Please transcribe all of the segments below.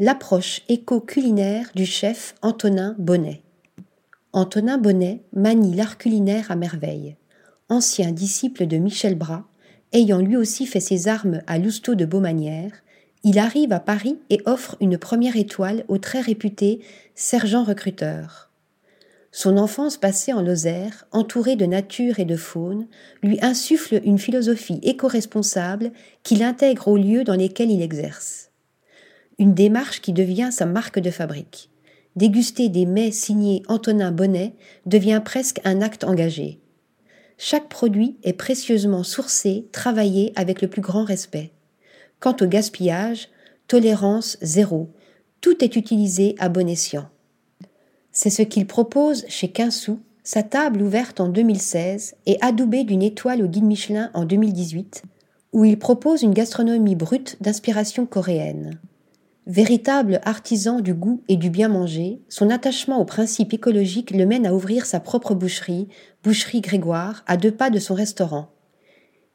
l'approche éco-culinaire du chef Antonin Bonnet. Antonin Bonnet manie l'art culinaire à merveille. Ancien disciple de Michel Bras, ayant lui aussi fait ses armes à Lousteau de Beaumanière, il arrive à Paris et offre une première étoile au très réputé sergent recruteur. Son enfance passée en Lozère, entourée de nature et de faune, lui insuffle une philosophie éco-responsable qu'il intègre aux lieux dans lesquels il exerce. Une démarche qui devient sa marque de fabrique. Déguster des mets signés Antonin Bonnet devient presque un acte engagé. Chaque produit est précieusement sourcé, travaillé avec le plus grand respect. Quant au gaspillage, tolérance zéro. Tout est utilisé à bon escient. C'est ce qu'il propose chez Quinsou, sa table ouverte en 2016 et adoubée d'une étoile au guide Michelin en 2018, où il propose une gastronomie brute d'inspiration coréenne. Véritable artisan du goût et du bien manger, son attachement aux principes écologiques le mène à ouvrir sa propre boucherie, Boucherie Grégoire, à deux pas de son restaurant.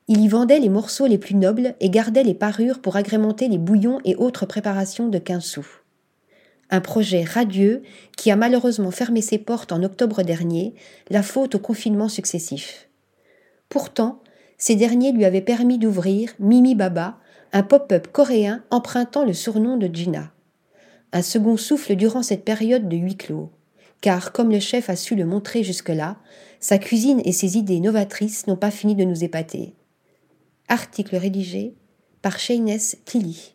Il y vendait les morceaux les plus nobles et gardait les parures pour agrémenter les bouillons et autres préparations de sous. Un projet radieux qui a malheureusement fermé ses portes en octobre dernier, la faute aux confinements successifs. Pourtant, ces derniers lui avaient permis d'ouvrir Mimi Baba, un pop-up coréen empruntant le surnom de Gina. Un second souffle durant cette période de huis clos, car comme le chef a su le montrer jusque-là, sa cuisine et ses idées novatrices n'ont pas fini de nous épater. Article rédigé par Shayness Tilly.